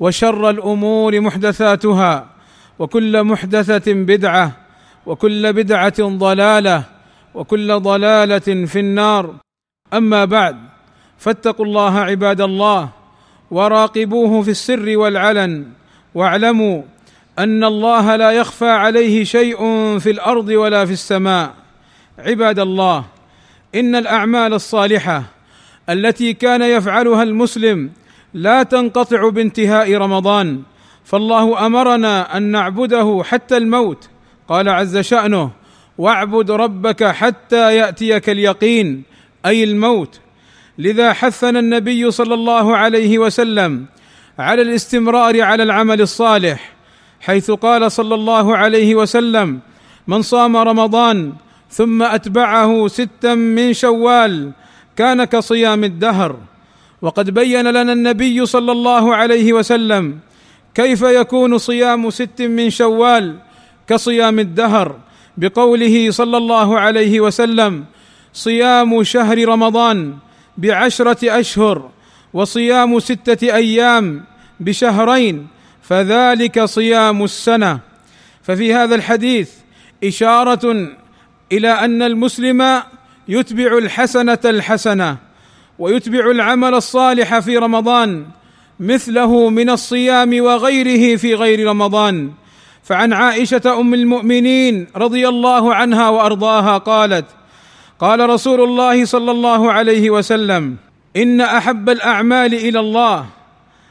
وشر الأمور محدثاتها وكل محدثة بدعة وكل بدعة ضلالة وكل ضلالة في النار. أما بعد فاتقوا الله عباد الله وراقبوه في السر والعلن واعلموا أن الله لا يخفى عليه شيء في الأرض ولا في السماء. عباد الله إن الأعمال الصالحة التي كان يفعلها المسلم لا تنقطع بانتهاء رمضان. فالله أمرنا أن نعبده حتى الموت. قال عز شأنه واعبد ربك حتى يأتيك اليقين أي الموت. لذا حثنا النبي صلى الله عليه وسلم على الاستمرار على العمل الصالح حيث قال صلى الله عليه وسلم من صام رمضان ثم أتبعه ستا من شوال كان كصيام الدهر. وقد بين لنا النبي صلى الله عليه وسلم كيف يكون صيام ست من شوال كصيام الدهر بقوله صلى الله عليه وسلم صيام شهر رمضان بعشرة أشهر وصيام ستة أيام بشهرين فذلك صيام السنة. ففي هذا الحديث إشارة إلى أن المسلم يتبع الحسنة الحسنة ويتبع العمل الصالح في رمضان مثله من الصيام وغيره في غير رمضان. فعن عائشة أم المؤمنين رضي الله عنها وأرضاها قالت قال رسول الله صلى الله عليه وسلم إن أحب الأعمال إلى الله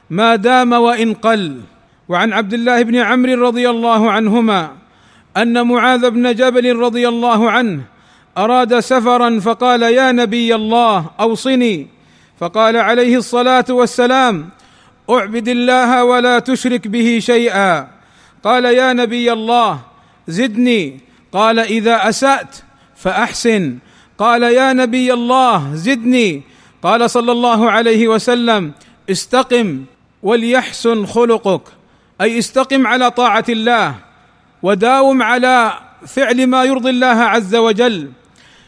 ما دام وإن قل. وعن عبد الله بن عمرو رضي الله عنهما أن معاذ بن جبل رضي الله عنه أراد سفرا فقال يا نبي الله أوصني. فقال عليه الصلاة والسلام أعبد الله ولا تشرك به شيئا. قال يا نبي الله زدني. قال إذا أسأت فأحسن. قال يا نبي الله زدني. قال صلى الله عليه وسلم استقم وليحسن خلقك. أي استقم على طاعة الله وداوم على فعل ما يرضي الله عز وجل.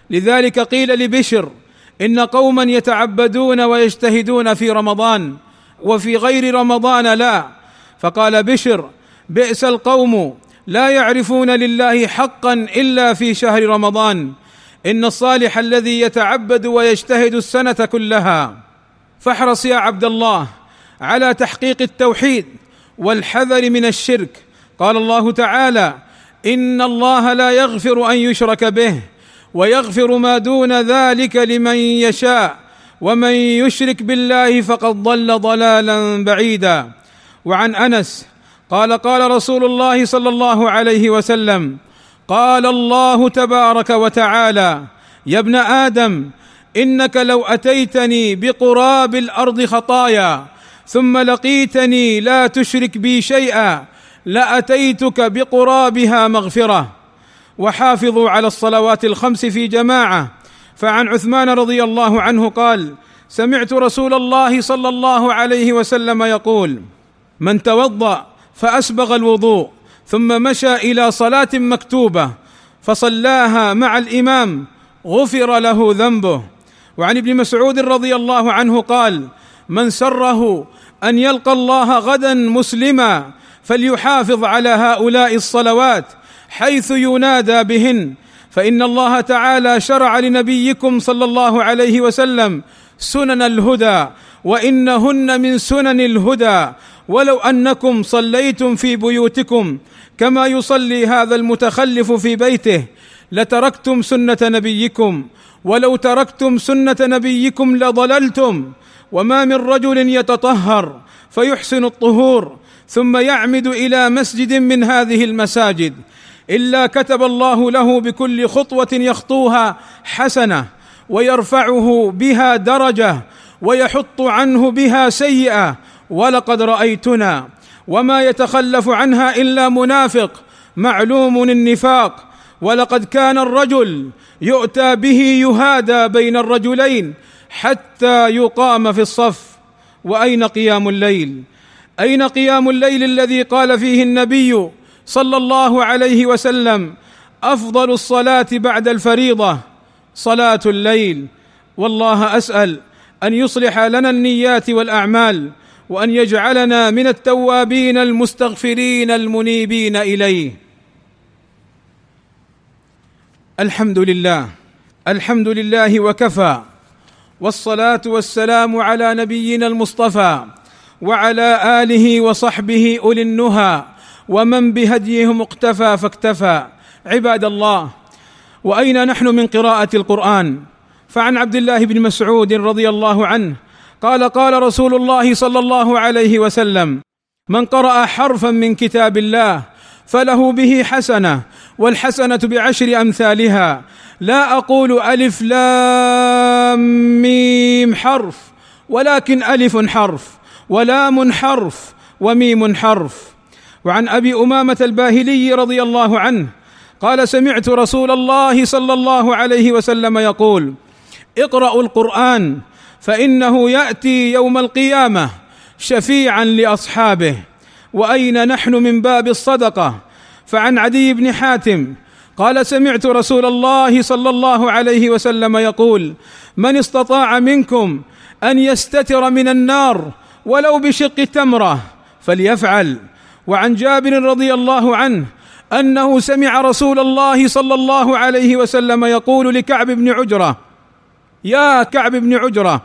لذلك قيل لبشر إن قوما يتعبدون ويجتهدون في رمضان وفي غير رمضان لا. فقال بشر بئس القوم لا يعرفون لله حقا إلا في شهر رمضان. إن الصالح الذي يتعبد ويجتهد السنة كلها. فاحرص يا عبد الله على تحقيق التوحيد والحذر من الشرك. قال الله تعالى إن الله لا يغفر أن يشرك به. ويغفر ما دون ذلك لمن يشاء ومن يشرك بالله فقد ضل ضلالا بعيدا. وعن أنس قال قال رسول الله صلى الله عليه وسلم قال الله تبارك وتعالى يا ابن آدم إنك لو أتيتني بقراب الأرض خطايا ثم لقيتني لا تشرك بي شيئا لأتيتك بقرابها مغفرة. وحافظوا على الصلوات الخمس في جماعة. فعن عثمان رضي الله عنه قال سمعت رسول الله صلى الله عليه وسلم يقول من توضأ فأسبغ الوضوء ثم مشى إلى صلاة مكتوبة فصلاها مع الإمام غفر له ذنبه. وعن ابن مسعود رضي الله عنه قال من سره أن يلقى الله غدا مسلما فليحافظ على هؤلاء الصلوات حيث ينادى بهن. فإن الله تعالى شرع لنبيكم صلى الله عليه وسلم سنن الهدى وإنهن من سنن الهدى. ولو أنكم صليتم في بيوتكم كما يصلي هذا المتخلف في بيته لتركتم سنة نبيكم. ولو تركتم سنة نبيكم لضللتم. وما من رجل يتطهر فيحسن الطهور ثم يعمد إلى مسجد من هذه المساجد. إلا كتب الله له بكل خطوة يخطوها حسنة ويرفعه بها درجة ويحط عنه بها سيئة ولقد رأيتنا وما يتخلف عنها إلا منافق معلوم النفاق ولقد كان الرجل يؤتى به يهادى بين الرجلين حتى يقام في الصف وأين قيام الليل؟ أين قيام الليل الذي قال فيه النبي صلى الله عليه وسلم أفضل الصلاة بعد الفريضة صلاة الليل. والله أسأل أن يصلح لنا النيات والأعمال وأن يجعلنا من التوابين المستغفرين المنيبين إليه. الحمد لله الحمد لله وكفى والصلاة والسلام على نبينا المصطفى وعلى آله وصحبه أولي النهى. ومن بهديهم اقتفى فاكتفى. عباد الله وأين نحن من قراءة القرآن؟ فعن عبد الله بن مسعود رضي الله عنه قال قال رسول الله صلى الله عليه وسلم من قرأ حرفا من كتاب الله فله به حسنة والحسنة بعشر أمثالها. لا أقول ألف لام ميم حرف ولكن ألف حرف ولام حرف وميم حرف. وعن أبي أمامة الباهلي رضي الله عنه قال سمعت رسول الله صلى الله عليه وسلم يقول اقرأوا القرآن فإنه يأتي يوم القيامة شفيعا لأصحابه وأين نحن من باب الصدقة؟ فعن عدي بن حاتم قال سمعت رسول الله صلى الله عليه وسلم يقول من استطاع منكم أن يستتر من النار ولو بشق تمرة فليفعل. وعن جابر رضي الله عنه أنه سمع رسول الله صلى الله عليه وسلم يقول لكعب بن عجرة يا كعب بن عجرة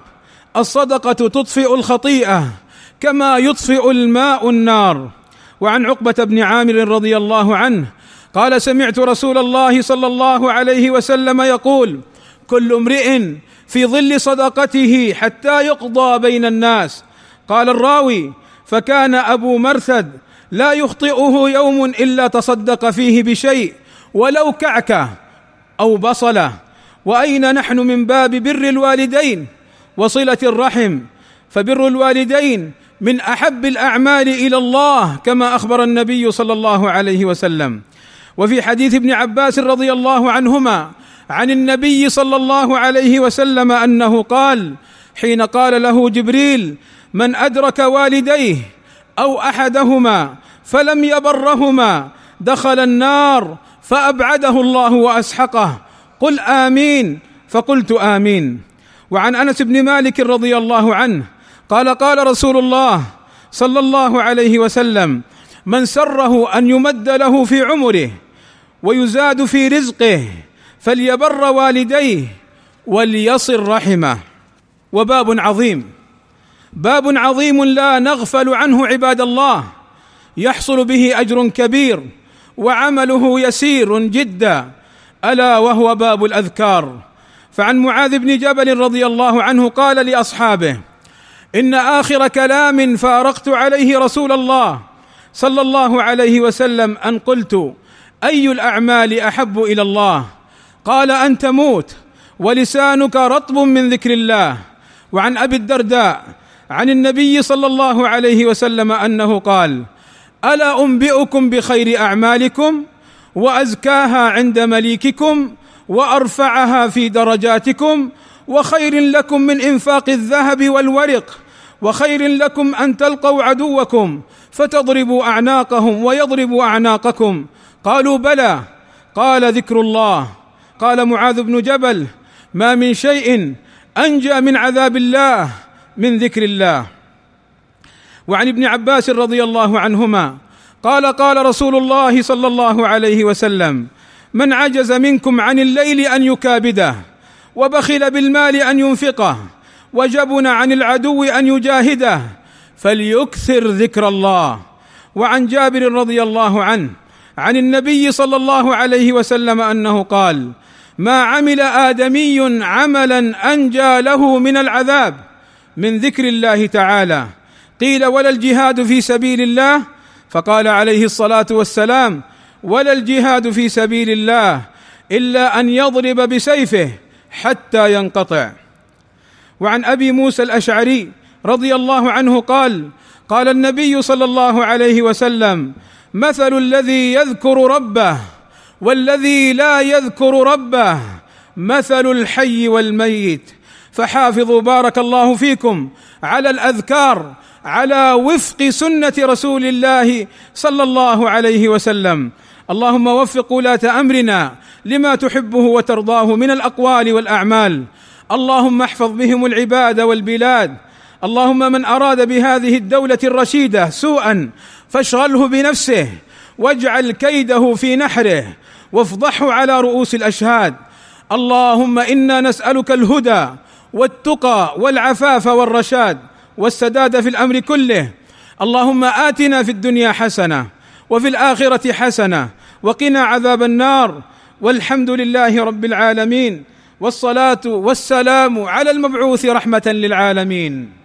الصدقة تطفئ الخطيئة كما يطفئ الماء النار. وعن عقبة بن عامر رضي الله عنه قال سمعت رسول الله صلى الله عليه وسلم يقول كل امرئ في ظل صدقته حتى يقضى بين الناس. قال الراوي فكان أبو مرثد لا يخطئه يوم إلا تصدق فيه بشيء ولو كعكه أو بصله وأين نحن من باب بر الوالدين؟ وصلة الرحم. فبر الوالدين من أحب الأعمال إلى الله كما أخبر النبي صلى الله عليه وسلم. وفي حديث ابن عباس رضي الله عنهما عن النبي صلى الله عليه وسلم أنه قال حين قال له جبريل من أدرك والديه أو أحدهما فلم يبرهما. دخل النار فأبعده الله وأسحقه. قل آمين. فقلت آمين. وعن أنس بن مالك رضي الله عنه قال قال رسول الله صلى الله عليه وسلم من سره أن يمد له في عمره ويزاد في رزقه فليبر والديه وليصل رحمه. وباب عظيم. باب عظيم لا نغفل عنه عباد الله. يحصل به أجر كبير وعمله يسير جدا. ألا وهو باب الأذكار. فعن معاذ بن جبل رضي الله عنه قال لأصحابه إن آخر كلام فارقت عليه رسول الله صلى الله عليه وسلم أن قلت أي الأعمال أحب إلى الله؟ قال ان تموت ولسانك رطب من ذكر الله. وعن أبي الدرداء عن النبي صلى الله عليه وسلم أنه قال ألا أنبئكم بخير أعمالكم وأزكاها عند مليككم وأرفعها في درجاتكم وخير لكم من إنفاق الذهب والورق وخير لكم أن تلقوا عدوكم فتضربوا أعناقهم ويضربوا أعناقكم. قالوا بلى. قال ذكر الله. قال معاذ بن جبل. ما من شيء أنجى من عذاب الله من ذكر الله. وعن ابن عباس رضي الله عنهما قال قال رسول الله صلى الله عليه وسلم من عجز منكم عن الليل أن يكابده وبخل بالمال أن ينفقه وجبن عن العدو أن يجاهده فليكثر ذكر الله. وعن جابر رضي الله عنه عن النبي صلى الله عليه وسلم أنه قال ما عمل آدمي عملا أنجى له من العذاب من ذكر الله تعالى. قيل ولا الجهاد في سبيل الله؟ فقال عليه الصلاة والسلام ولا الجهاد في سبيل الله إلا أن يضرب بسيفه حتى ينقطع. وعن أبي موسى الأشعري رضي الله عنه قال قال النبي صلى الله عليه وسلم مثل الذي يذكر ربه والذي لا يذكر ربه مثل الحي والميت. فحافظوا بارك الله فيكم على الأذكار على وفق سنة رسول الله صلى الله عليه وسلم. اللهم وفق ولاة أمرنا لما تحبه وترضاه من الأقوال والأعمال. اللهم احفظ بهم العباد والبلاد. اللهم من أراد بهذه الدولة الرشيدة سوءا فاشغله بنفسه. واجعل كيده في نحره. وافضحه على رؤوس الأشهاد. اللهم إنا نسألك الهدى والتقى والعفاف والرشاد. والسداد في الأمر كله. اللهم آتنا في الدنيا حسنة وفي الآخرة حسنة وقنا عذاب النار. والحمد لله رب العالمين والصلاة والسلام على المبعوث رحمة للعالمين.